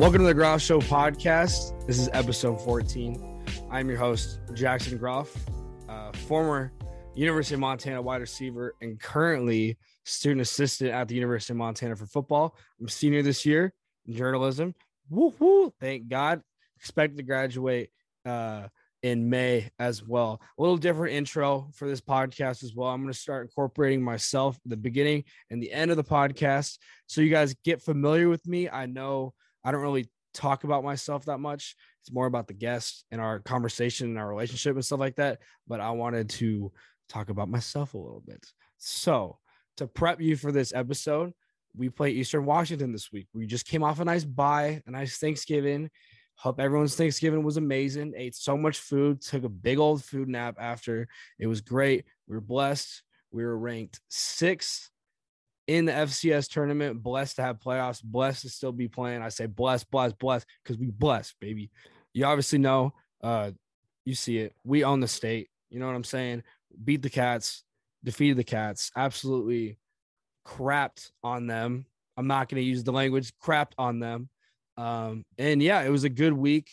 Welcome to the Groff Show podcast. This is episode 14. I'm your host, Jackson Groff, uh, former University of Montana wide receiver and currently student assistant at the University of Montana for football. I'm senior this year in journalism. Woo woo! Thank God. Expect to graduate uh, in May as well. A little different intro for this podcast as well. I'm going to start incorporating myself at the beginning and the end of the podcast so you guys get familiar with me. I know I don't really talk about myself that much. It's more about the guests and our conversation and our relationship and stuff like that. But I wanted to talk about myself a little bit. So, to prep you for this episode, we play Eastern Washington this week. We just came off a nice bye, a nice Thanksgiving. Hope everyone's Thanksgiving was amazing. Ate so much food, took a big old food nap after. It was great. We were blessed. We were ranked sixth in the FCS tournament. Blessed to have playoffs. Blessed to still be playing. I say blessed, blessed, blessed because we blessed, baby. You obviously know. Uh, you see it. We own the state. You know what I'm saying? Beat the Cats, defeated the Cats. Absolutely crapped on them. I'm not going to use the language crapped on them. Um, and yeah, it was a good week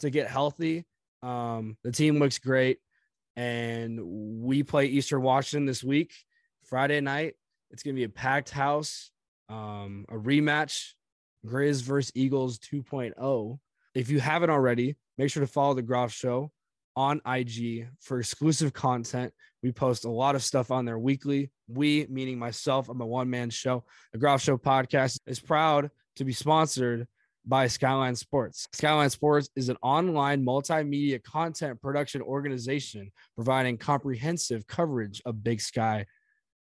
to get healthy. Um, the team looks great. And we play Eastern Washington this week, Friday night. It's going to be a packed house, um, a rematch, Grizz versus Eagles 2.0. If you haven't already, make sure to follow the Groff Show on IG for exclusive content. We post a lot of stuff on there weekly. We, meaning myself, I'm a one man show. The Groff Show podcast is proud to be sponsored by Skyline Sports. Skyline Sports is an online multimedia content production organization providing comprehensive coverage of Big Sky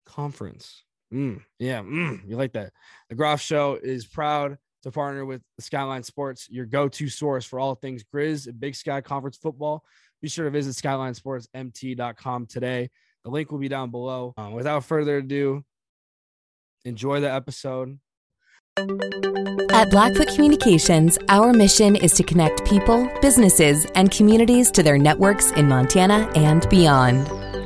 Conference. Mm, yeah, mm, you like that. The Groff Show is proud to partner with Skyline Sports, your go to source for all things Grizz and Big Sky Conference football. Be sure to visit skylinesportsmt.com today. The link will be down below. Um, without further ado, enjoy the episode. At Blackfoot Communications, our mission is to connect people, businesses, and communities to their networks in Montana and beyond.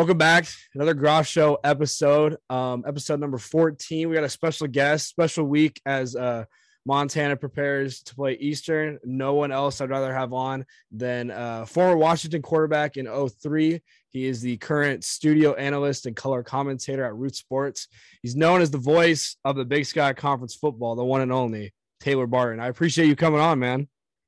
Welcome back. Another Groff Show episode, um, episode number 14. We got a special guest, special week as uh, Montana prepares to play Eastern. No one else I'd rather have on than uh, former Washington quarterback in 03. He is the current studio analyst and color commentator at Root Sports. He's known as the voice of the Big Sky Conference football, the one and only Taylor Barton. I appreciate you coming on, man.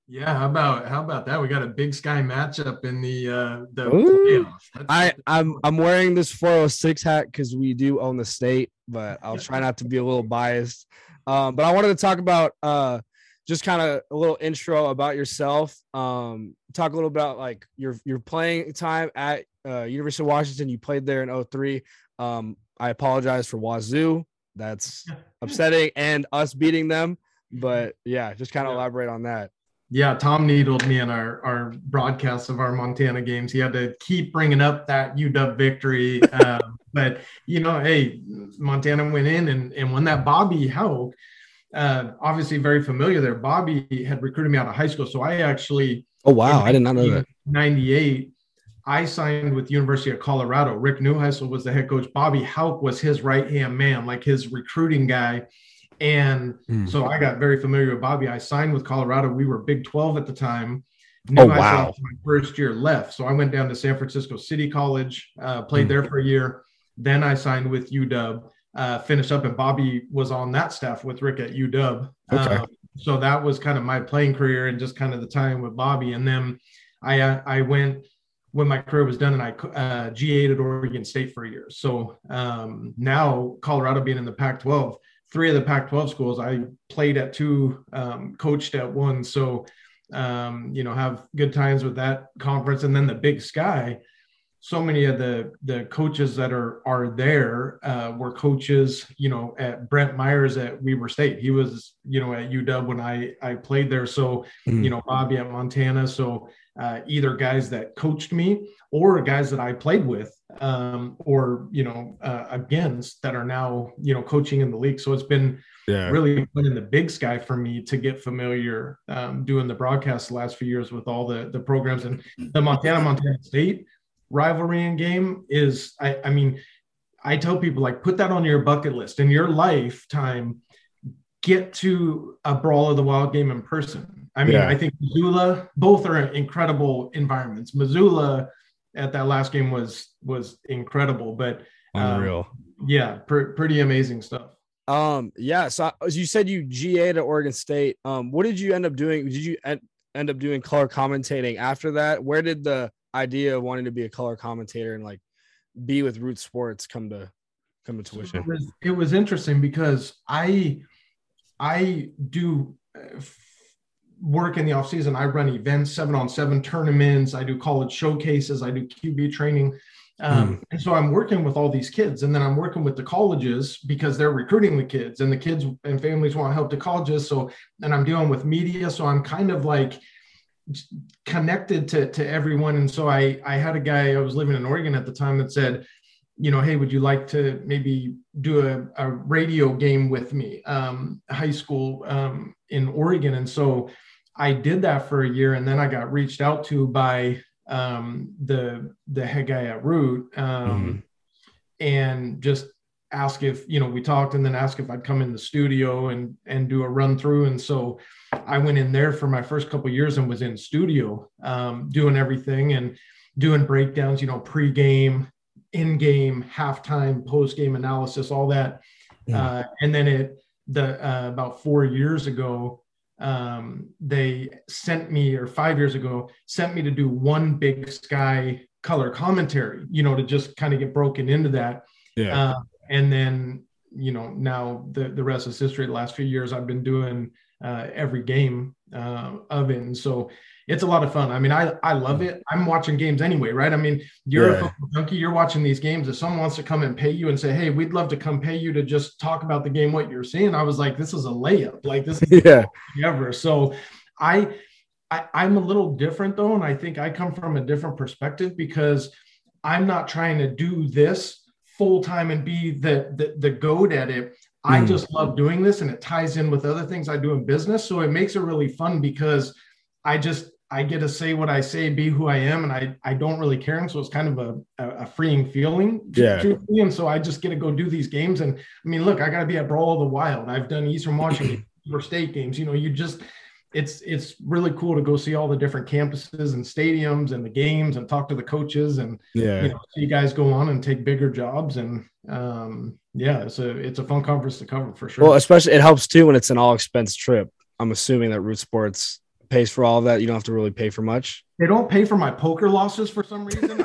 Yeah, how about how about that? We got a Big Sky matchup in the uh the Ooh. playoffs. I I'm I'm wearing this 406 hat because we do own the state, but I'll try not to be a little biased. Um, but I wanted to talk about uh just kind of a little intro about yourself. Um, talk a little about like your your playing time at uh, University of Washington. You played there in 03. Um, I apologize for Wazoo. That's upsetting and us beating them. But yeah, just kind of yeah. elaborate on that. Yeah, Tom needled me in our, our broadcasts of our Montana games. He had to keep bringing up that UW victory. Um, but, you know, hey, Montana went in and, and when that Bobby Hauck, uh, obviously very familiar there, Bobby had recruited me out of high school. So I actually. Oh, wow. I did not know that. 98, I signed with University of Colorado. Rick Neuheisel was the head coach. Bobby Hauck was his right hand man, like his recruiting guy. And mm. so I got very familiar with Bobby. I signed with Colorado. We were Big 12 at the time. Knew oh, wow. My first year left. So I went down to San Francisco City College, uh, played mm. there for a year. Then I signed with UW, uh, finished up, and Bobby was on that staff with Rick at UW. Okay. Uh, so that was kind of my playing career and just kind of the time with Bobby. And then I, uh, I went when my career was done and I uh, GA'd at Oregon State for a year. So um, now Colorado being in the Pac 12, three of the Pac-12 schools. I played at two, um, coached at one. So, um, you know, have good times with that conference. And then the Big Sky. So many of the the coaches that are are there uh, were coaches, you know, at Brent Myers at Weber State. He was, you know, at UW when I I played there. So, mm. you know, Bobby at Montana. So uh, either guys that coached me or guys that I played with, um, or you know uh, against that are now you know coaching in the league. So it's been yeah. really in the big sky for me to get familiar um, doing the broadcast the last few years with all the the programs and the Montana Montana State rivalry and game is I, I mean I tell people like put that on your bucket list in your lifetime get to a brawl of the wild game in person. I mean, yeah. I think Missoula, both are incredible environments. Missoula at that last game was was incredible, but um, unreal. Yeah, pr- pretty amazing stuff. Um, yeah. So as you said, you GA at Oregon State. Um, what did you end up doing? Did you end, end up doing color commentating after that? Where did the idea of wanting to be a color commentator and like be with Root Sports come to come to tuition? It was, it was interesting because I I do uh, work in the off season. I run events, seven on seven tournaments. I do college showcases. I do QB training. Um, mm. And so I'm working with all these kids, and then I'm working with the colleges because they're recruiting the kids, and the kids and families want help to colleges. So, and I'm dealing with media, so I'm kind of like connected to to everyone. And so I I had a guy I was living in Oregon at the time that said, you know, hey, would you like to maybe do a, a radio game with me, um, high school um, in Oregon? And so I did that for a year, and then I got reached out to by um, the the head guy at Root, um, mm-hmm. and just ask if you know we talked, and then ask if I'd come in the studio and and do a run through. And so I went in there for my first couple years and was in studio um, doing everything and doing breakdowns, you know, pre-game in-game, halftime, post-game analysis, all that. Yeah. Uh, and then it the uh, about four years ago, um, they sent me, or five years ago, sent me to do one Big Sky color commentary. You know, to just kind of get broken into that. Yeah. Uh, and then you know now the the rest is history. The last few years, I've been doing uh, every game uh, of it, and so it's a lot of fun. I mean, I I love it. I'm watching games anyway, right? I mean, you're yeah. a football junkie. You're watching these games. If someone wants to come and pay you and say, "Hey, we'd love to come pay you to just talk about the game, what you're seeing," I was like, "This is a layup. Like this is yeah ever." So, I, I I'm a little different though, and I think I come from a different perspective because I'm not trying to do this full time and be the the, the goat at it. I mm. just love doing this, and it ties in with other things I do in business. So it makes it really fun because I just I get to say what I say, be who I am, and I I don't really care. And so it's kind of a, a, freeing feeling. Yeah. And so I just get to go do these games. And I mean, look, I got to be at Brawl of the Wild. I've done Eastern Washington for state games. You know, you just it's it's really cool to go see all the different campuses and stadiums and the games and talk to the coaches and yeah, you know, see guys go on and take bigger jobs and um yeah, it's a it's a fun conference to cover for sure. Well, especially it helps too when it's an all expense trip. I'm assuming that Root Sports pays for all of that. You don't have to really pay for much. They don't pay for my poker losses for some reason. I'm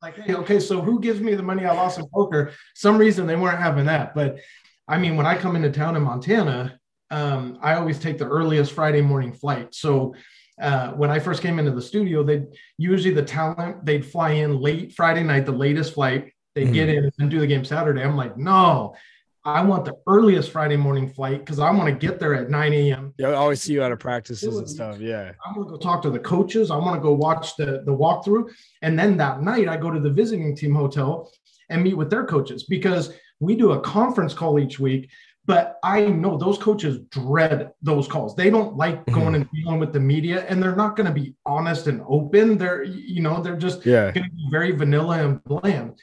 like, hey, okay, so who gives me the money I lost in poker? Some reason they weren't having that. But I mean, when I come into town in Montana, um, I always take the earliest Friday morning flight. So uh, when I first came into the studio, they usually the talent they'd fly in late Friday night, the latest flight. They mm-hmm. get in and do the game Saturday. I'm like, no, I want the earliest Friday morning flight because I want to get there at 9 a.m. Yeah, I always see you out of practices and stuff. Yeah. I'm gonna go talk to the coaches. I want to go watch the, the walkthrough. And then that night I go to the visiting team hotel and meet with their coaches because we do a conference call each week. But I know those coaches dread those calls. They don't like mm-hmm. going and dealing with the media, and they're not going to be honest and open. They're, you know, they're just yeah. going to be very vanilla and bland.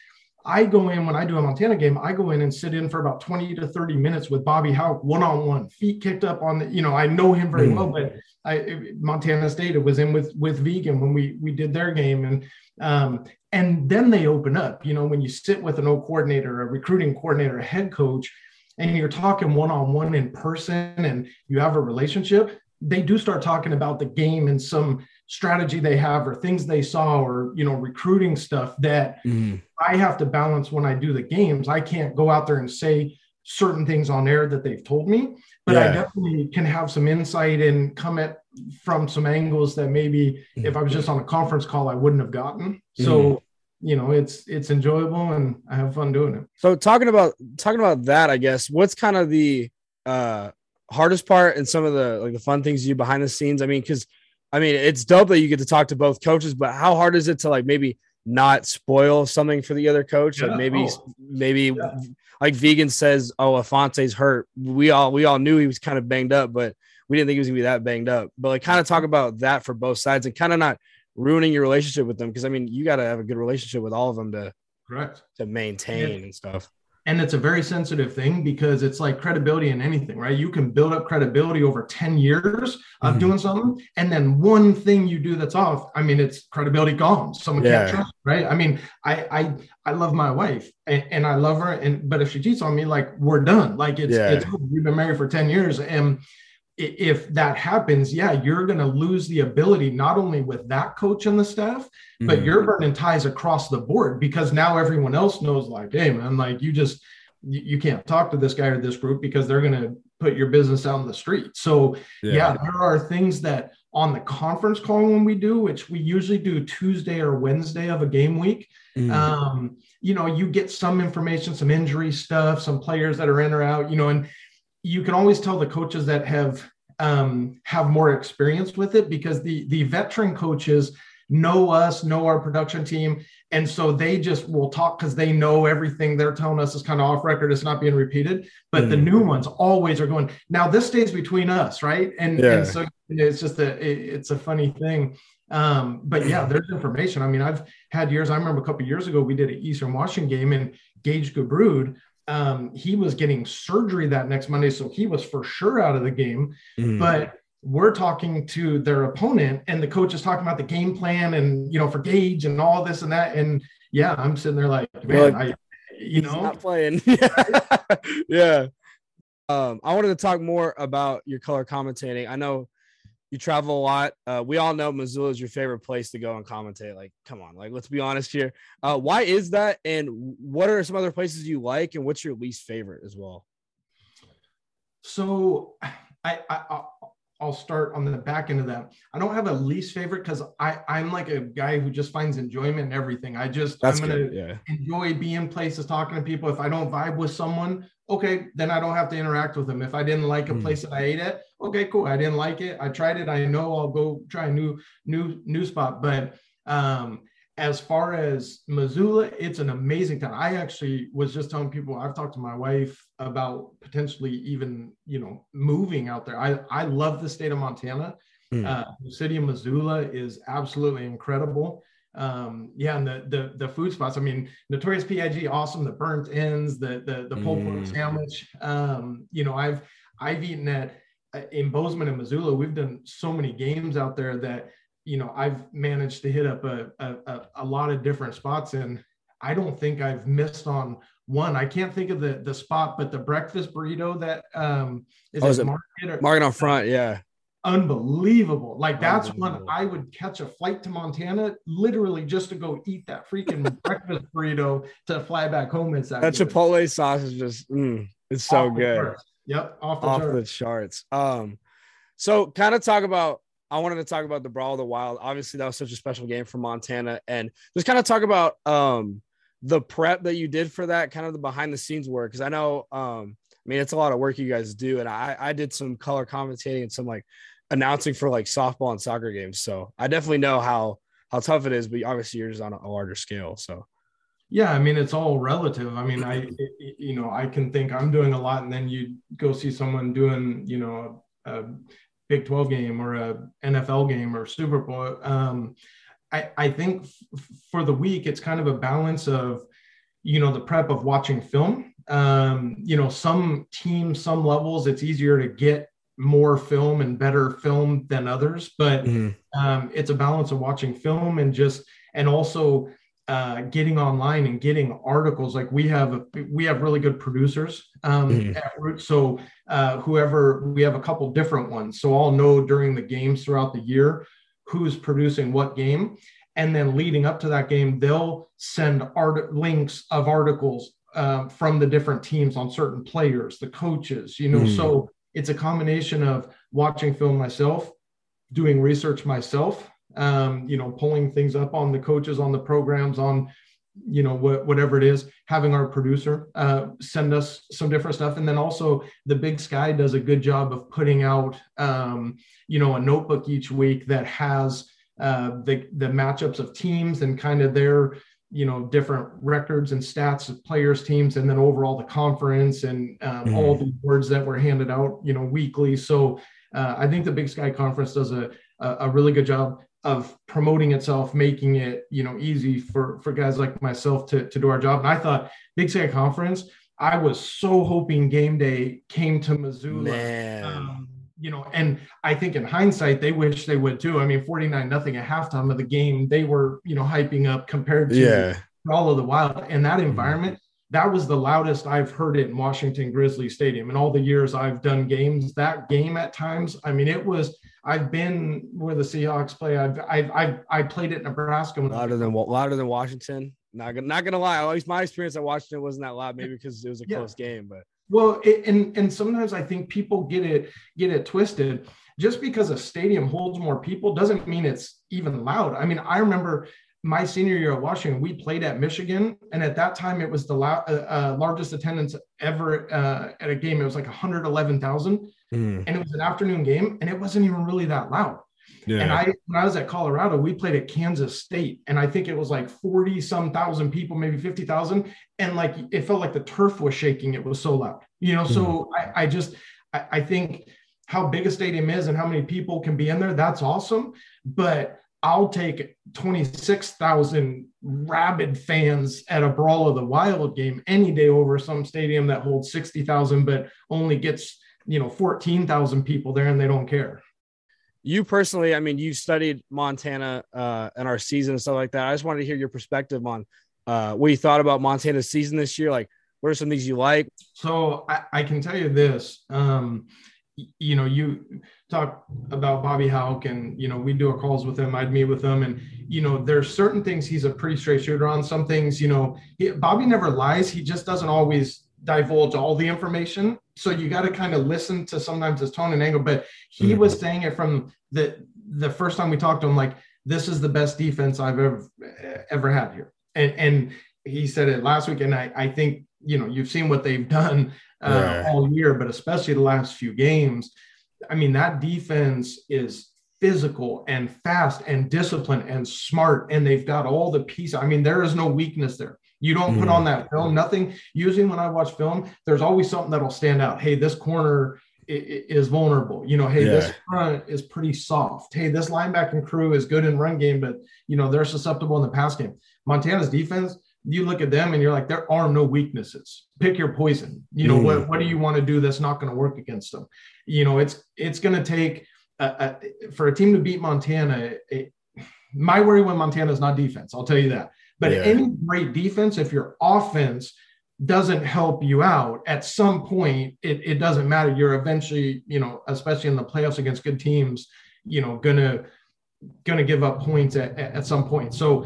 I go in when I do a Montana game, I go in and sit in for about 20 to 30 minutes with Bobby Hauck one on one, feet kicked up on the, you know, I know him very mm. well, but I Montana State, it was in with with Vigen when we we did their game. And um, and then they open up, you know, when you sit with an old coordinator, a recruiting coordinator, a head coach, and you're talking one-on-one in person and you have a relationship, they do start talking about the game and some strategy they have or things they saw or you know recruiting stuff that mm. i have to balance when i do the games i can't go out there and say certain things on air that they've told me but yeah. i definitely can have some insight and come at from some angles that maybe mm. if i was just on a conference call i wouldn't have gotten so mm. you know it's it's enjoyable and i have fun doing it so talking about talking about that i guess what's kind of the uh hardest part and some of the like the fun things you do behind the scenes i mean because I mean, it's dope that you get to talk to both coaches, but how hard is it to like maybe not spoil something for the other coach? Yeah. Like maybe, oh. maybe yeah. like Vigen says, "Oh, Ifanse's hurt." We all we all knew he was kind of banged up, but we didn't think he was gonna be that banged up. But like, kind of talk about that for both sides and kind of not ruining your relationship with them because I mean, you got to have a good relationship with all of them to correct to maintain and stuff and it's a very sensitive thing because it's like credibility in anything right you can build up credibility over 10 years of mm-hmm. doing something and then one thing you do that's off i mean it's credibility gone someone yeah. can't trust right i mean i i i love my wife and, and, i love her and but if she cheats on me like we're done like it's, yeah. it's we've been married for 10 years and if that happens, yeah, you're going to lose the ability not only with that coach and the staff, mm-hmm. but you're burning ties across the board because now everyone else knows, like, hey, man, like you just you, can't talk to this guy or this group because they're going to put your business out in the street. So, yeah. yeah, there are things that on the conference call when we do, which we usually do Tuesday or Wednesday of a game week. Mm-hmm. Um, you know, you get some information, some injury stuff, some players that are in or out, you know, and you can always tell the coaches that have um, have more experience with it because the the veteran coaches know us, know our production team, and so they just will talk because they know everything they're telling us is kind of off record. It's not being repeated, but mm. the new ones always are going. Now this stays between us, right? And, yeah. and so it's just a it, it's a funny thing. Um, but yeah, there's information. I mean, I've had years. I remember a couple years ago we did an Eastern Washington game, and Gage Gubrud um, he was getting surgery that next Monday, so he was for sure out of the game. Mm. But we're talking to their opponent, and the coach is talking about the game plan and you know for Gage and all this and that. And yeah, I'm sitting there like, man, like, I, you know, not playing. yeah. Um, I wanted to talk more about your color commentating. I know you travel a lot. Uh, we all know Missoula is your favorite place to go and commentate. Like, come on, like let's be honest here. Uh, why is that? And what are some other places you like? And what's your least favorite as well? So, I, I I'll start on the back end of that. I don't have a least favorite because I I'm like a guy who just finds enjoyment in everything. I just That's I'm gonna yeah. enjoy being places, talking to people. If I don't vibe with someone, okay, then I don't have to interact with them. If I didn't like a mm. place that I ate at, okay, cool. I didn't like it. I tried it. I know I'll go try a new new new spot. But um, as far as Missoula, it's an amazing town. I actually was just telling people I've talked to my wife about potentially even you know moving out there. I I love the state of Montana. Mm. Uh, the city of Missoula is absolutely incredible. Um, yeah, and the the the food spots. I mean, Notorious Pig, awesome. The burnt ends, the the the pulled pork mm. sandwich. Um, you know, I've I've eaten at in Bozeman and Missoula. We've done so many games out there that you know I've managed to hit up a a, a lot of different spots, and I don't think I've missed on one. I can't think of the the spot, but the breakfast burrito that um is, oh, is it market, or, market on front, yeah unbelievable. Like that's when I would catch a flight to Montana literally just to go eat that freaking breakfast burrito to fly back home. It's that, that Chipotle sauce is just mm, it's so good. Yep, off the, off charts. the charts. Um, so kind of talk about. I wanted to talk about the Brawl of the Wild. Obviously, that was such a special game for Montana, and just kind of talk about um the prep that you did for that, kind of the behind the scenes work. Because I know, um, I mean, it's a lot of work you guys do, and I I did some color commentating and some like announcing for like softball and soccer games. So I definitely know how how tough it is, but obviously yours is on a larger scale. So yeah, I mean it's all relative. I mean, I you know I can think I'm doing a lot, and then you go see someone doing you know a, Big 12 game or a NFL game or Super Bowl. Um, I I think f- for the week it's kind of a balance of you know the prep of watching film. Um, you know, some teams, some levels, it's easier to get more film and better film than others, but mm-hmm. um, it's a balance of watching film and just and also uh, getting online and getting articles. Like we have we have really good producers um, mm-hmm. at Root, so uh, whoever we have a couple different ones, so I'll know during the games throughout the year who's producing what game, and then leading up to that game, they'll send art links of articles uh, from the different teams on certain players, the coaches, you know, mm. so it's a combination of watching film myself, doing research myself, um, you know, pulling things up on the coaches, on the programs, on you know what, whatever it is having our producer uh, send us some different stuff and then also the big sky does a good job of putting out um, you know a notebook each week that has uh, the the matchups of teams and kind of their you know different records and stats of players teams and then overall the conference and um, mm. all the words that were handed out you know weekly so uh, i think the big sky conference does a, a really good job of promoting itself, making it you know easy for for guys like myself to to do our job. And I thought Big Sky Conference, I was so hoping game day came to Missoula. Um, you know, and I think in hindsight, they wish they would too. I mean, 49 nothing at halftime of the game, they were, you know, hyping up compared to yeah. all of the wild. And that environment, that was the loudest I've heard it in Washington Grizzly Stadium. In all the years I've done games, that game at times, I mean, it was I've been where the Seahawks play. I've I've I've I played at Nebraska. Louder than louder than Washington. Not gonna not gonna lie. At least my experience at Washington wasn't that loud. Maybe because it was a yeah. close game, but well, it, and and sometimes I think people get it get it twisted. Just because a stadium holds more people doesn't mean it's even loud. I mean, I remember my senior year at Washington, we played at Michigan, and at that time it was the la- uh, uh, largest attendance ever uh, at a game. It was like 111,000, mm. and it was an afternoon game, and it wasn't even really that loud. Yeah. And I, when I was at Colorado, we played at Kansas State, and I think it was like 40 some thousand people, maybe 50,000, and like it felt like the turf was shaking. It was so loud, you know. Mm. So I, I just, I, I think how big a stadium is and how many people can be in there, that's awesome, but I'll take 26,000 rabid fans at a Brawl of the Wild game any day over some stadium that holds 60,000 but only gets, you know, 14,000 people there and they don't care. You personally, I mean, you studied Montana uh, and our season and stuff like that. I just wanted to hear your perspective on uh, what you thought about Montana's season this year. Like, what are some things you like? So I, I can tell you this. Um, you know, you talk about Bobby Hauck and, you know, we do our calls with him. I'd meet with him and, you know, there's certain things he's a pretty straight shooter on. Some things, you know, he, Bobby never lies. He just doesn't always divulge all the information. So you got to kind of listen to sometimes his tone and angle. But he mm-hmm. was saying it from the the first time we talked to him, like, this is the best defense I've ever ever had here. And and he said it last week. And I, I think, you know, you've seen what they've done uh, all year, but especially the last few games. I mean, that defense is physical and fast and disciplined and smart, and they've got all the pieces. I mean, there is no weakness there. You don't mm. put on that film, nothing. Usually, when I watch film, there's always something that'll stand out. Hey, this corner is vulnerable. You know, hey, yeah. this front is pretty soft. Hey, this linebacking crew is good in run game, but you know they're susceptible in the pass game. Montana's defense, you look at them and you're like, there are no weaknesses. Pick your poison. You know, mm. what, what do you want to do that's not going to work against them? You know, it's it's going to take a, a, for a team to beat Montana. It, my worry when Montana is not defense. I'll tell you that. But yeah. any great defense, if your offense doesn't help you out at some point, it, it doesn't matter. You're eventually, you know, especially in the playoffs against good teams, you know, gonna gonna give up points at, at some point. So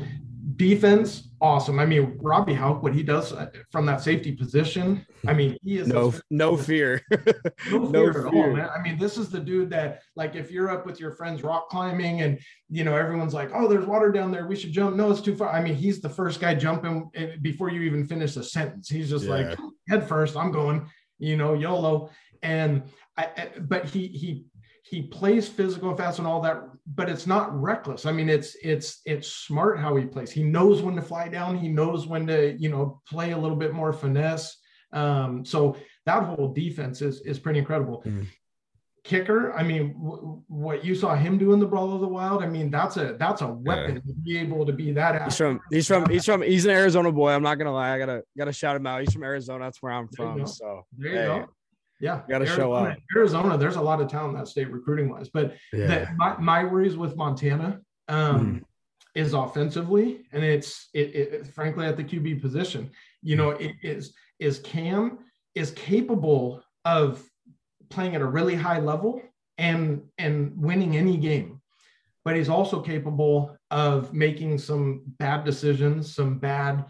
defense, awesome. I mean, Robby Hauck, what he does uh, from that safety position, I mean, he is no no fear, no fear no at fear. all, man. I mean, this is the dude that, like, if you're up with your friends rock climbing, and you know everyone's like, "Oh, there's water down there, we should jump." No, it's too far. I mean, he's the first guy jumping eh, before you even finish a sentence. He's just yeah. like, head first, I'm going, you know, YOLO. And I, but he he he plays physical and fast and all that, but it's not reckless. I mean, it's it's it's smart how he plays. He knows when to fly down. He knows when to you know play a little bit more finesse. Um, so that whole defense is is pretty incredible. Mm-hmm. Kicker, I mean, w- what you saw him do in the Brawl of the Wild, I mean, that's a that's a weapon yeah. to be able to be that. He's from he's from he's from he's an Arizona boy. I'm not gonna lie, I gotta gotta shout him out. He's from Arizona. That's where I'm from. So there you hey, go. Yeah, got to show up. Arizona, there's a lot of talent in that state recruiting wise, but yeah. my, my worries with Montana um, mm. is offensively, and it's it, it, frankly at the QB position. You know, it is is Cam is capable of playing at a really high level and and winning any game, but he's also capable of making some bad decisions, some bad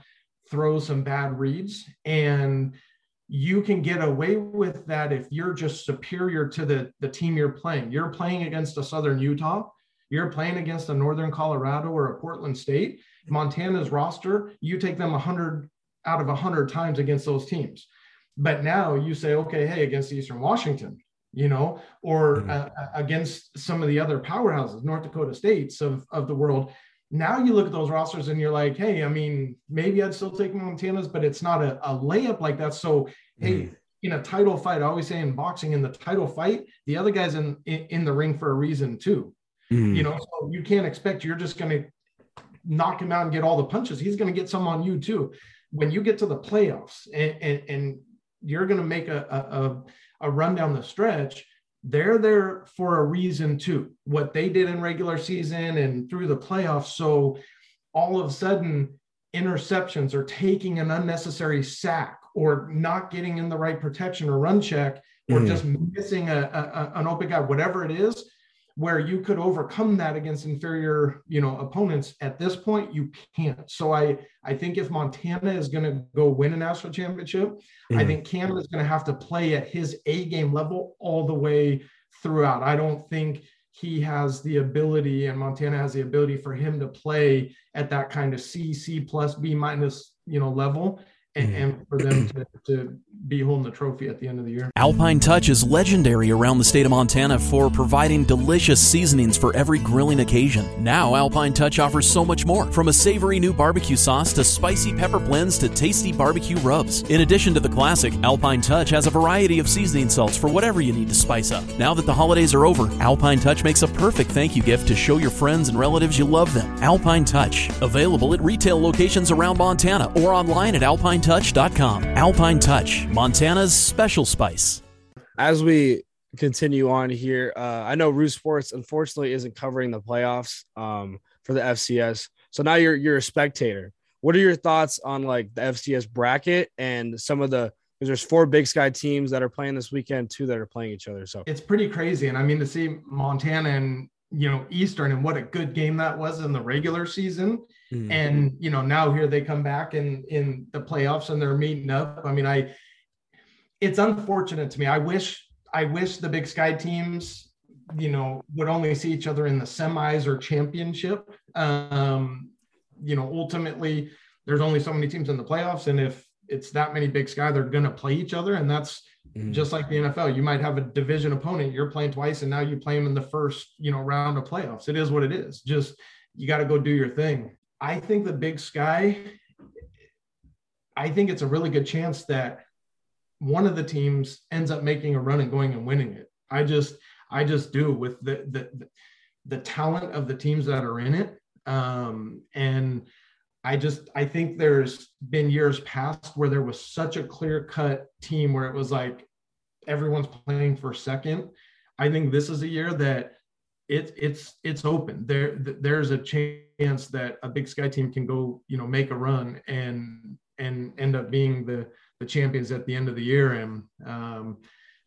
throws, some bad reads, and you can get away with that if you're just superior to the, the team you're playing. You're playing against a Southern Utah, you're playing against a Northern Colorado or a Portland State. Montana's roster, you take them 100 out of 100 times against those teams. But now you say, okay, hey, against Eastern Washington, you know, or mm-hmm. uh, against some of the other powerhouses, North Dakota states of, of the world. Now you look at those rosters and you're like, hey, I mean, maybe I'd still take Montana's, but it's not a, a layup like that. So, mm-hmm. hey, in a title fight, I always say in boxing, in the title fight, the other guy's in in, in the ring for a reason too. Mm. You know, so you can't expect you're just going to knock him out and get all the punches. He's going to get some on you too. When you get to the playoffs and, and, and you're going to make a, a, a run down the stretch, they're there for a reason too. What they did in regular season and through the playoffs. So all of a sudden, interceptions or taking an unnecessary sack or not getting in the right protection or run check or mm. just missing a, a, an open guy, whatever it is, where you could overcome that against inferior you know opponents at this point you can't. So i i think if montana is going to go win a national championship mm-hmm. i think canada is going to have to play at his a game level all the way throughout. I don't think he has the ability and montana has the ability for him to play at that kind of c c plus b minus you know level and, mm. and for them to, to be holding the trophy at the end of the year. Alpine Touch is legendary around the state of Montana for providing delicious seasonings for every grilling occasion. Now, Alpine Touch offers so much more from a savory new barbecue sauce to spicy pepper blends to tasty barbecue rubs. In addition to the classic, Alpine Touch has a variety of seasoning salts for whatever you need to spice up. Now that the holidays are over, Alpine Touch makes a perfect thank you gift to show your friends and relatives you love them. Alpine Touch, available at retail locations around Montana or online at alpinetouch.com. Alpine Touch Montana's special spice. As we continue on here, uh, I know Root Sports unfortunately isn't covering the playoffs um, for the FCS. So now you're you're a spectator. What are your thoughts on like the FCS bracket and some of the because there's four Big Sky teams that are playing this weekend, two that are playing each other. So it's pretty crazy. And I mean to see Montana and you know Eastern and what a good game that was in the regular season. Mm-hmm. And you know now here they come back in in the playoffs and they're meeting up. I mean I it's unfortunate to me. I wish I wish the Big Sky teams, you know, would only see each other in the semis or championship. Um, you know, ultimately, there's only so many teams in the playoffs, and if it's that many Big Sky, they're going to play each other, and that's mm. just like the NFL. You might have a division opponent you're playing twice, and now you play them in the first, you know, round of playoffs. It is what it is. Just you got to go do your thing. I think the Big Sky. I think it's a really good chance that one of the teams ends up making a run and going and winning it. I just I just do with the the the talent of the teams that are in it. Um, and I just I think there's been years past where there was such a clear cut team where it was like everyone's playing for second. I think this is a year that it, it's it's open. There there's a chance that a Big Sky team can go you know make a run and and end up being the the champions at the end of the year. And um,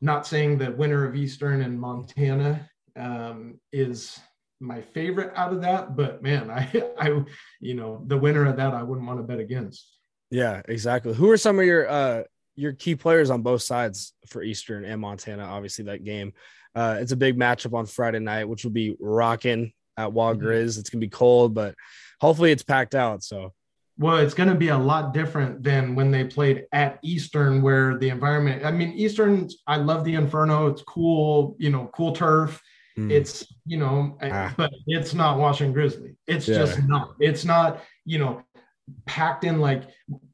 not saying that winner of Eastern and Montana um, is my favorite out of that, but man, I, I, you know, the winner of that I wouldn't want to bet against. Yeah, exactly. Who are some of your uh your key players on both sides for Eastern and Montana? Obviously, that game. Uh, it's a big matchup on Friday night, which will be rocking at Wall mm-hmm. Grizz. It's gonna be cold, but hopefully it's packed out. So well, it's going to be a lot different than when they played at Eastern, where the environment. I mean, Eastern. I love the Inferno. It's cool. You know, cool turf. Mm. It's you know, ah. but it's not Washington Grizzly. It's yeah. just not. It's not. You know, packed in like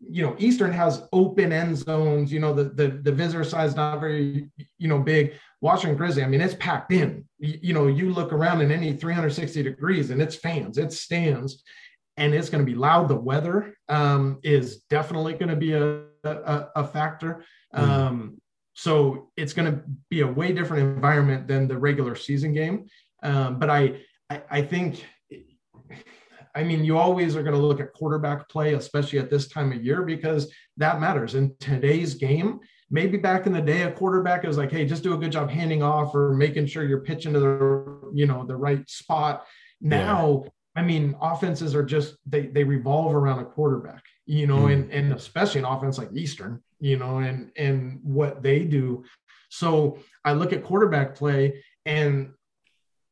you know eastern has open end zones you know the the, the visitor size not very you know big washington grizzly i mean it's packed in you, you know you look around in any 360 degrees and it's fans it stands and it's going to be loud. The weather um, is definitely going to be a, a, a factor. Mm. Um, so it's going to be a way different environment than the regular season game. Um, but I, I, I think, I mean, you always are going to look at quarterback play, especially at this time of year, because that matters. In today's game, maybe back in the day, a quarterback is like, hey, just do a good job handing off or making sure you're pitching to the, you know, the right spot. Now, yeah I mean, offenses are just they they revolve around a quarterback, you know, mm. and and especially an offense like Eastern, you know, and and what they do. So I look at quarterback play, and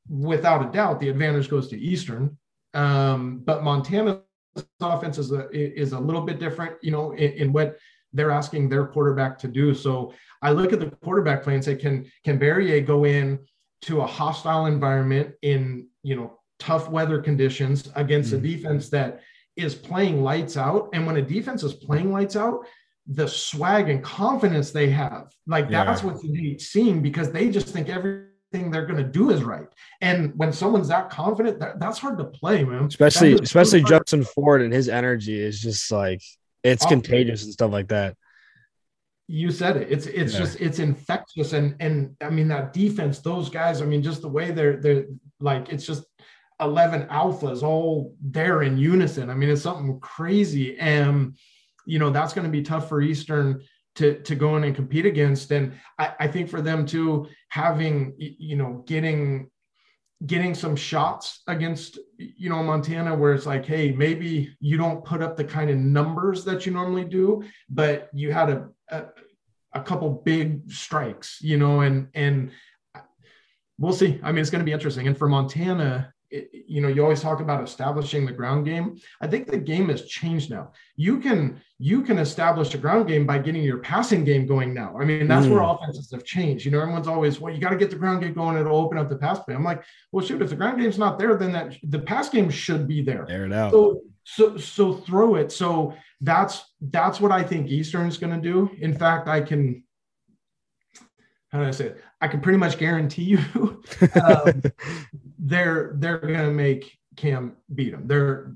without a doubt, the advantage goes to Eastern. Um, but Montana's offense is a is a little bit different, you know, in, in what they're asking their quarterback to do. So I look at the quarterback play and say, can can Barriere go in to a hostile environment in you know tough weather conditions against mm-hmm. a defense that is playing lights out? And when a defense is playing lights out, the swag and confidence they have, like yeah. that's what you need seeing because they just think everything they're going to do is right. And when someone's that confident, that, that's hard to play, man. Especially, especially Justin Ford and his energy is just like it's oh, contagious and stuff like that. You said it. It's it's yeah. just it's infectious and and I mean that defense, those guys. I mean, just the way they're they're like it's just 11 alphas all there in unison. I mean, it's something crazy. And you know that's going to be tough for Eastern to to go in and compete against. And I, I think for them too, having you know getting getting some shots against you know Montana where it's like hey maybe you don't put up the kind of numbers that you normally do but you had a a, a couple big strikes you know and and uh, we'll see I mean it's going to be interesting and for Montana it, you know you always talk about establishing the ground game. I think the game has changed now. You can you can establish a ground game by getting your passing game going now. I mean that's mm. where offenses have changed. You know everyone's always well you got to get the ground game going it'll open up the pass play. I'm like well shoot if the ground game's not there then that the pass game should be there. There it out. So so so throw it. So that's that's what i think eastern's going to do. In fact i can how do I say it? I can pretty much guarantee you um, they're they're gonna make Cam beat them. They're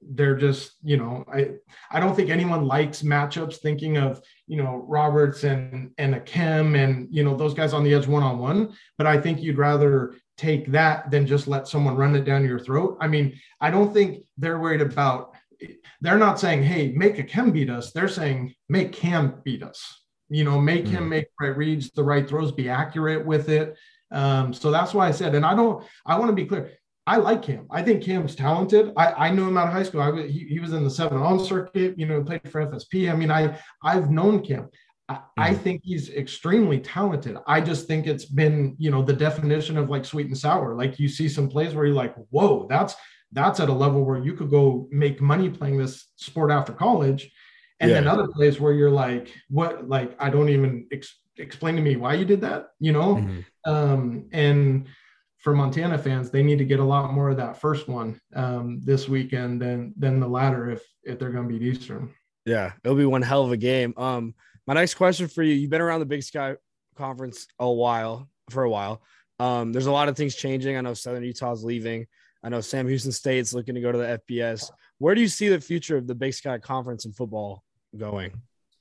they're just you know I I don't think anyone likes matchups thinking of you know Roberts and and Akem and you know those guys on the edge one on one. But I think you'd rather take that than just let someone run it down your throat. I mean I don't think they're worried about. They're not saying hey make Akem beat us. They're saying make Cam beat us you know, make him mm. make right reads, the right throws, be accurate with it. Um, so that's why I said, and I don't, I want to be clear. I like him. I think Cam's talented. I, I knew him out of high school. I he, he was in the seven on circuit, you know, played for FSP. I mean, I I've known Cam. I, I mm. think he's extremely talented. I just think it's been, you know, the definition of like sweet and sour. Like you see some plays where you're like, whoa, that's that's at a level where you could go make money playing this sport after college and yeah. then other plays where you're like what like i don't even ex- explain to me why you did that you know? Mm-hmm. um and for montana fans they need to get a lot more of that first one um this weekend than than the latter if if they're going to beat eastern. Yeah it'll be one hell of a game. Um my next question for you you've been around the big sky conference a while for a while. Um there's a lot of things changing. I know southern utah's leaving. I know sam houston state's looking to go to the fbs where do you see the future of the big sky conference in football going?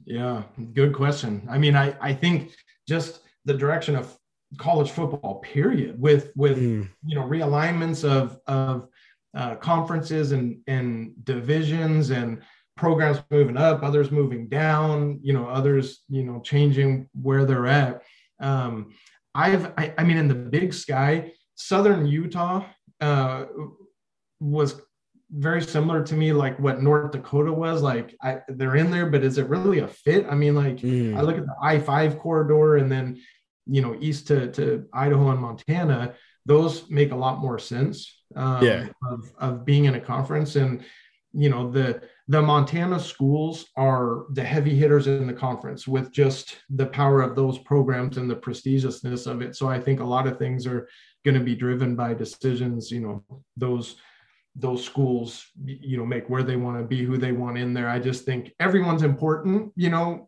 Yeah, good question. I mean, I, I think just the direction of college football, period, with with mm. you know realignments of of uh, conferences and and divisions and programs moving up, others moving down, you know, others you know changing where they're at. Um, I've I, I mean, in the Big Sky, Southern Utah uh, was very similar to me like what north dakota was like I, they're in there but is it really a fit i mean like mm. i look at the i5 corridor and then you know east to, to idaho and montana those make a lot more sense um, yeah. of, of being in a conference and you know the the montana schools are the heavy hitters in the conference with just the power of those programs and the prestigiousness of it so i think a lot of things are going to be driven by decisions you know those those schools you know make where they want to be who they want in there i just think everyone's important you know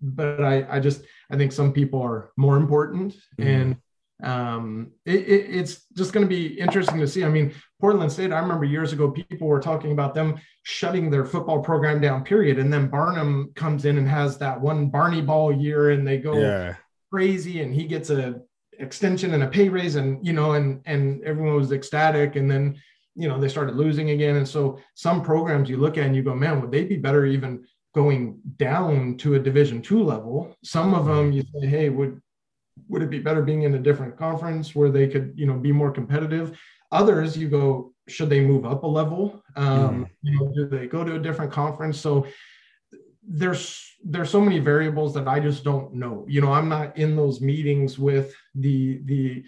but i i just i think some people are more important mm-hmm. and um it, it, it's just going to be interesting to see i mean portland state i remember years ago people were talking about them shutting their football program down period and then barnum comes in and has that one barney ball year and they go yeah. crazy and he gets a extension and a pay raise and you know and and everyone was ecstatic and then you know they started losing again. And so some programs you look at and you go man would they be better even going down to a division two level? Some of them you say hey would would it be better being in a different conference where they could you know be more competitive? Others you go should they move up a level? Um, mm. you know do they go to a different conference? So there's there's so many variables that i just don't know. You know i'm not in those meetings with the the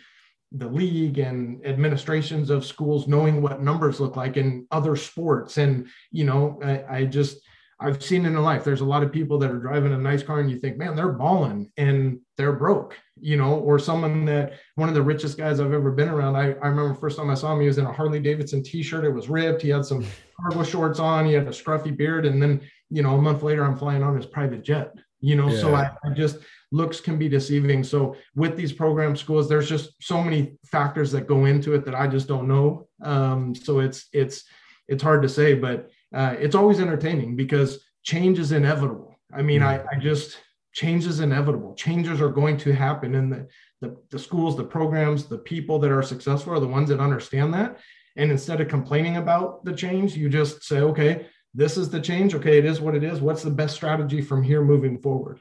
the league and administrations of schools knowing what numbers look like in other sports. And you know I, I, just i've seen in life there's a lot of people that are driving a nice car and you think man they're balling and they're broke you know or someone that one of the richest guys i've ever been around. I, I remember first time i saw him he was in a harley davidson t-shirt. It was ripped. He had some hmm. cargo shorts on. He had a scruffy beard. And then you know a month later i'm flying on his private jet you know yeah. so I, I just looks can be deceiving. So with these program schools, there's just so many factors that go into it that I just don't know. Um, so it's it's it's hard to say, but uh, it's always entertaining because change is inevitable. I mean, I, I just change is inevitable. Changes are going to happen, and the, the the schools, the programs, the people that are successful are the ones that understand that. And instead of complaining about the change, you just say, okay, this is the change. Okay, it is what it is. What's the best strategy from here moving forward?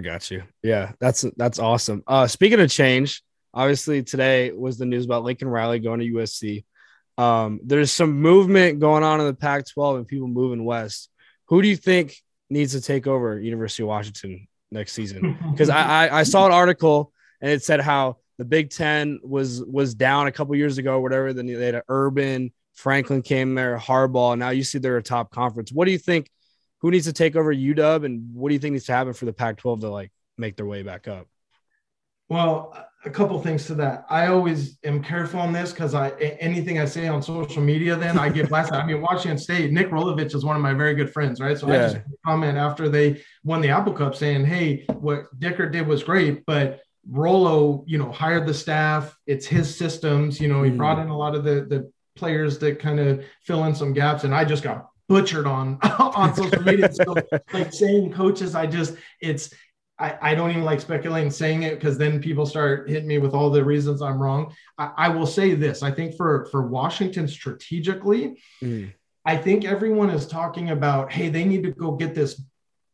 I got you. Yeah, that's that's awesome. Uh, speaking of change, obviously today was the news about Lincoln Riley going to USC. Um, there's some movement going on in the Pac-12 and people moving west. Who do you think needs to take over University of Washington next season? Because I, I, I saw an article and it said how the Big Ten was was down a couple years ago, whatever. Then they had an Urban, Franklin came there, Harbaugh. Now you see they're a top conference. What do you think who needs to take over UW, and what do you think needs to happen for the Pac-12 to like make their way back up? Well, a couple things to that. I always am careful on this because I anything I say on social media, then I get blasted. I mean, Washington State, Nick Rolovich is one of my very good friends, right? So yeah. I just comment after they won the Apple Cup saying, "Hey, what Dickert did was great, but." Rolo, you know, hired the staff. It's his systems. You know, he mm. brought in a lot of the the players that kind of fill in some gaps. And I just got butchered on on social media. So like saying coaches, I just it's I, I don't even like speculating saying it because then people start hitting me with all the reasons I'm wrong. I, I will say this: I think for for Washington strategically, mm. I think everyone is talking about, hey, they need to go get this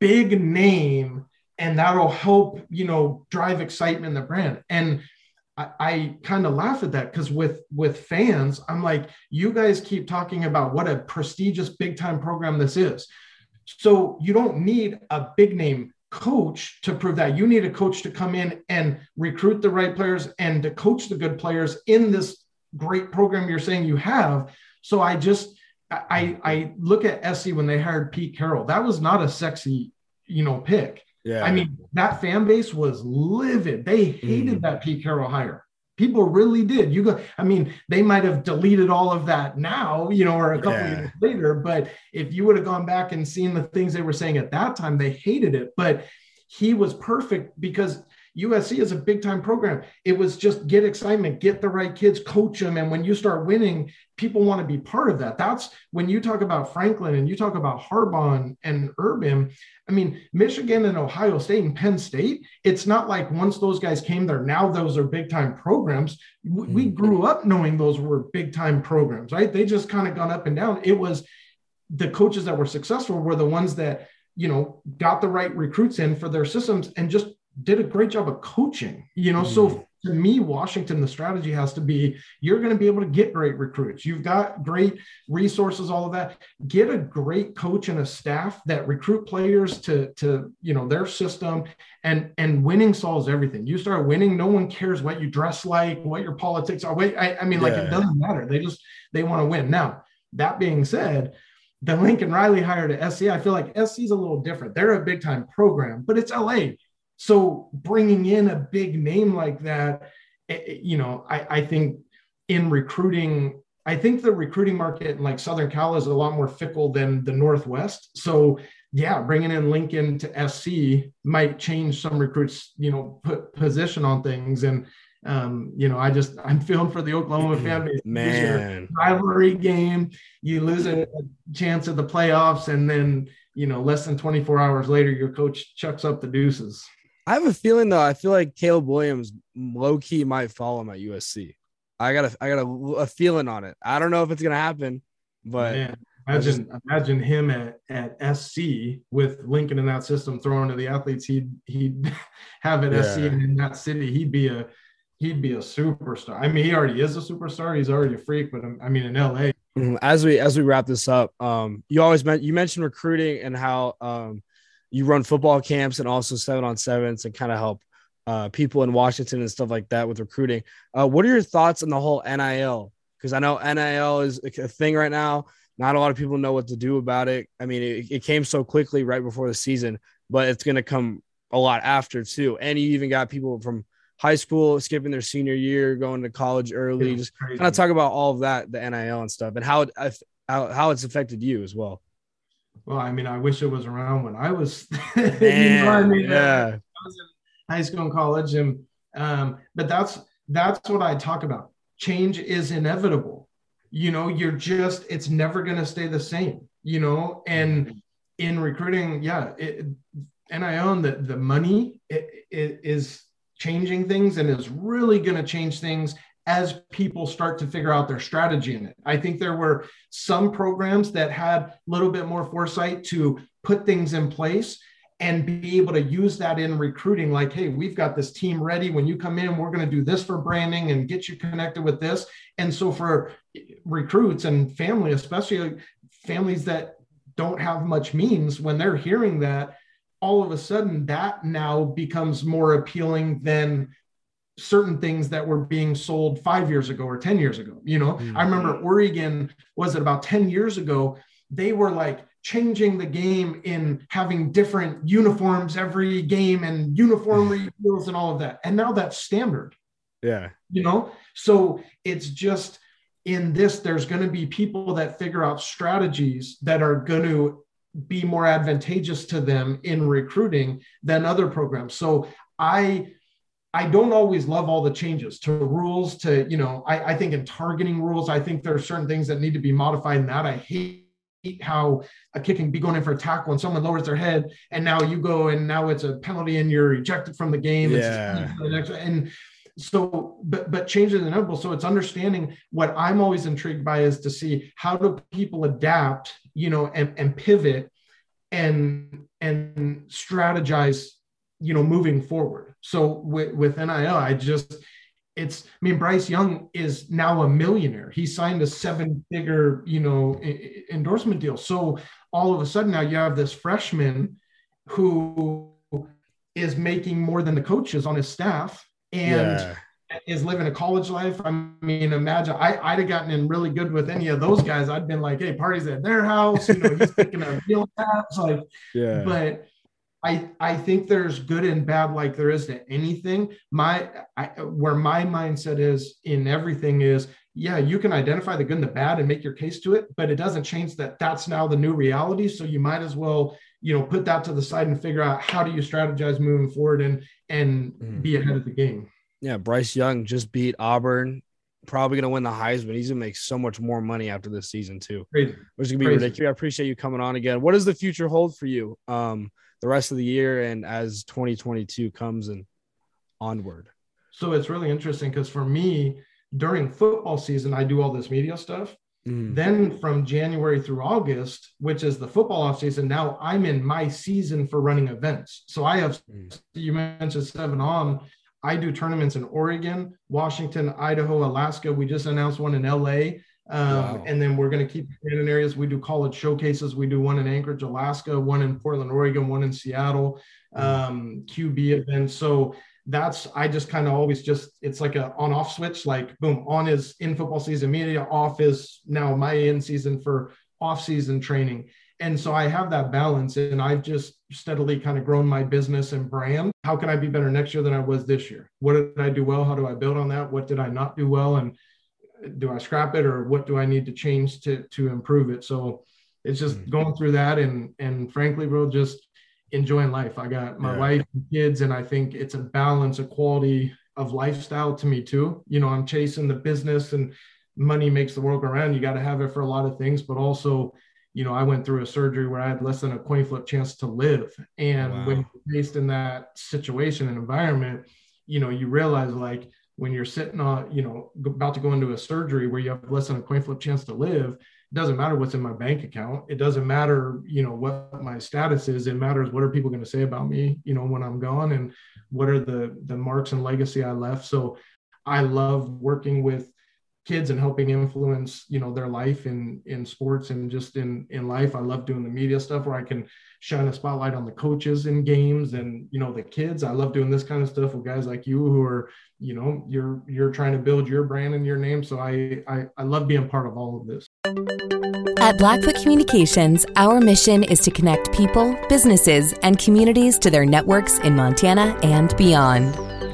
big name, and that'll help you know drive excitement in the brand. And I, I kind of laugh at that because with with fans, I'm like, you guys keep talking about what a prestigious big time program this is. So you don't need a big name coach to prove that. You need a coach to come in and recruit the right players and to coach the good players in this great program you're saying you have. So I just I I look at SC when they hired Pete Carroll. That was not a sexy, you know, pick. Yeah. I mean, that fan base was livid. They hated mm. that Pete Carroll hire. People really did. You go, I mean, they might have deleted all of that now, you know, or a couple yeah. years later. But if you would have gone back and seen the things they were saying at that time, they hated it. But he was perfect because USC is a big time program. It was just get excitement, get the right kids, coach them. And when you start winning, people want to be part of that. That's when you talk about Franklin and you talk about Harbaugh and Urban. I mean, Michigan and Ohio State and Penn State, it's not like once those guys came there, now those are big time programs. We mm-hmm. grew up knowing those were big time programs, right? They just kind of gone up and down. It was the coaches that were successful were the ones that you know got the right recruits in for their systems and just did a great job of coaching, you know. Mm. So to me, Washington, the strategy has to be you're going to be able to get great recruits. You've got great resources, all of that. Get a great coach and a staff that recruit players to, to you know, their system and and winning solves everything. You start winning, no one cares what you dress like, what your politics are. Wait, I, I mean, like yeah. it doesn't matter. They just they want to win. Now, that being said, the Lincoln Riley hired at SC. I feel like SC is a little different. They're a big time program, but it's LA so bringing in a big name like that, eh, eh, you know, I, I think in recruiting, I think the recruiting market in like Southern Cal is a lot more fickle than the Northwest. So yeah, bringing in Lincoln to SC might change some recruits, you know, put position on things. And um, you know, I just I'm feeling for the Oklahoma fan base. Man, rivalry game, you lose a chance at the playoffs, and then you know, less than 24 hours later, your coach chucks up the deuces. I have a feeling though. I feel like Caleb Williams low key might follow him at USC. I got a I got a, a feeling on it. I don't know if it's gonna happen, but Man, imagine just, imagine him at, at SC with Lincoln in that system throwing to the athletes he'd he'd have at yeah. SC and in that city he'd be a he'd be a superstar. I mean, he already is a superstar. He's already a freak, but I mean, in LA. Mm-hmm. As we as we wrap this up, um, you always meant you mentioned recruiting and how um you run football camps and also seven on sevens and kind of help uh, people in Washington and stuff like that with recruiting. Uh, what are your thoughts on the whole NIL? Because I know NIL is a thing right now. Not a lot of people know what to do about it. I mean, it, it came so quickly right before the season, but it's going to come a lot after too. And you even got people from high school skipping their senior year, going to college early. Just kind of talk about all of that, the NIL and stuff, and how it, how, how it's affected you as well. Well, I mean, I wish it was around when I was, Man, you know I mean? Yeah. I was in high school and college. And, um, but that's, that's what I talk about. Change is inevitable. You know, you're just, it's never going to stay the same, you know, and in recruiting, yeah, it, and I own that the money it, it is changing things and is really going to change things as people start to figure out their strategy in it. I think there were some programs that had a little bit more foresight to put things in place and be able to use that in recruiting like hey we've got this team ready when you come in we're going to do this for branding and get you connected with this and so for recruits and family especially families that don't have much means when they're hearing that all of a sudden that now becomes more appealing than certain things that were being sold five years ago or 10 years ago. You know, mm-hmm. I remember Oregon, was it about 10 years ago? They were like changing the game in having different uniforms every game and uniform reveals and all of that. And now that's standard. Yeah. You know, so it's just in this, there's going to be people that figure out strategies that are going to be more advantageous to them in recruiting than other programs. So I I don't always love all the changes to rules to, you know, I, I think in targeting rules, I think there are certain things that need to be modified in that. I hate how a kick can be going in for a tackle and someone lowers their head and now you go and now it's a penalty and you're ejected from the game. Yeah. and so but but change is inevitable. So it's understanding what I'm always intrigued by is to see how do people adapt, you know, and, and pivot and and strategize you know, moving forward. So with, with NIL, I just, it's, I mean, Bryce Young is now a millionaire. He signed a seven figure, you know, endorsement deal. So all of a sudden now you have this freshman who is making more than the coaches on his staff and yeah. is living a college life. I mean, imagine I, I'd have gotten in really good with any of those guys. I'd been like, hey, parties at their house, you know, he's picking a meal tabs, like, yeah. but I, I think there's good and bad like there is to anything. My I, where my mindset is in everything is yeah, you can identify the good and the bad and make your case to it, but it doesn't change that that's now the new reality. So you might as well, you know, put that to the side and figure out how do you strategize moving forward and and mm. be ahead of the game. Yeah, Bryce Young just beat Auburn. Probably gonna win the Heisman. He's gonna make so much more money after this season too, Crazy. which is gonna be Crazy. ridiculous. I appreciate you coming on again. What does the future hold for you? Um, the rest of the year and as 2022 comes and onward? So it's really interesting because for me, during football season, I do all this media stuff. Mm. Then from January through August, which is the football off season, now I'm in my season for running events. So I have, mm. you mentioned seven on. I do tournaments in Oregon, Washington, Idaho, Alaska. We just announced one in LA. Um, wow. And then we're going to keep in areas. We do college showcases. We do one in Anchorage, Alaska, one in Portland, Oregon, one in Seattle, hmm. um, QB events. So that's I just kind of always just it's like a on off switch. Like boom, on is in football season media, off is now my in season for off season training. And so I have that balance, and I've just steadily kind of grown my business and brand. How can I be better next year than I was this year? What did I do well? How do I build on that? What did I not do well? And do I scrap it or what do I need to change to to improve it? So it's just mm-hmm. going through that and and frankly, bro, just enjoying life. I got my yeah. wife and kids, and I think it's a balance, a quality of lifestyle to me too. You know, I'm chasing the business and money makes the world go around. You got to have it for a lot of things, but also you know, I went through a surgery where I had less than a coin flip chance to live. And wow. when faced in that situation and environment, you know, you realize like when you're sitting on, you know, about to go into a surgery where you have less than a coin flip chance to live, it doesn't matter what's in my bank account. It doesn't matter, you know, what my status is. It matters what are people going to say about me, you know, when I'm gone and what are the the marks and legacy I left. So I love working with kids and helping influence you know their life in in sports and just in in life. I love doing the media stuff where i can shine a spotlight on the coaches in games and you know the kids. I love doing this kind of stuff with guys like you who are you know you're you're trying to build your brand and your name. So i i, I love being part of all of this. At blackfoot communications our mission is to connect people businesses and communities to their networks in montana and beyond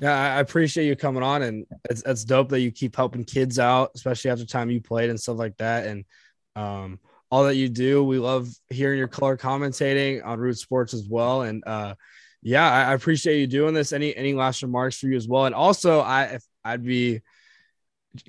Yeah, I appreciate you coming on, and it's, it's dope that you keep helping kids out, especially after time you played and stuff like that, and um, all that you do. We love hearing your color commentating on Root Sports as well, and uh, yeah, I, I, appreciate you doing this. Any any last remarks for you as well, and also I if I'd be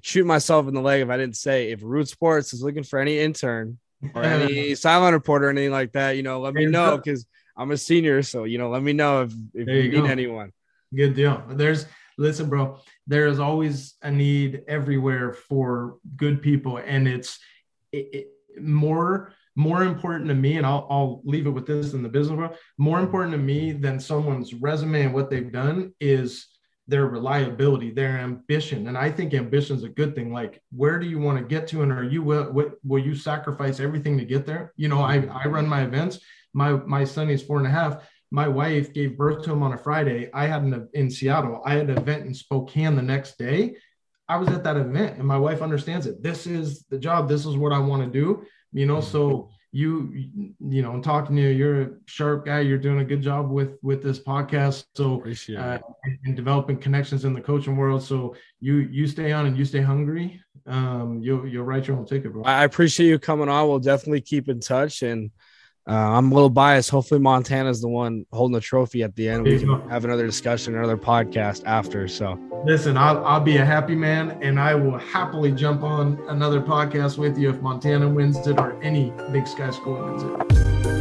shooting myself in the leg if I didn't say if Root Sports is looking for any intern or any sideline reporter or anything like that, you know, let me know because I'm a senior, so you know, let me know if if you, you need anyone. Good deal. There's listen, bro. There is always a need everywhere for good people, and it's it, it, more more important to me, and I'll I'll leave it with this in the business world. More important to me than someone's resume and what they've done is their reliability, their ambition, and I think ambition is a good thing. Like, where do you want to get to, and are you will will you sacrifice everything to get there? You know, I I run my events. My my son is four and a half my wife gave birth to him on a Friday. I had an in Seattle. I had an event in Spokane the next day. I was at that event, and my wife understands it. This is the job. This is what I want to do. You know, so you you know, I'm talking to you, you're a sharp guy. You're doing a good job with with this podcast. So uh, and, and, developing connections in the coaching world. So you you stay on and you stay hungry. Um, you'll you'll write your own ticket, bro. I appreciate you coming on. We'll definitely keep in touch and uh, I'm a little biased. Hopefully, Montana's the one holding the trophy at the end. We can have another discussion, another podcast after. So, listen, I'll, I'll be a happy man, and I will happily jump on another podcast with you if Montana wins it or any Big Sky school wins it.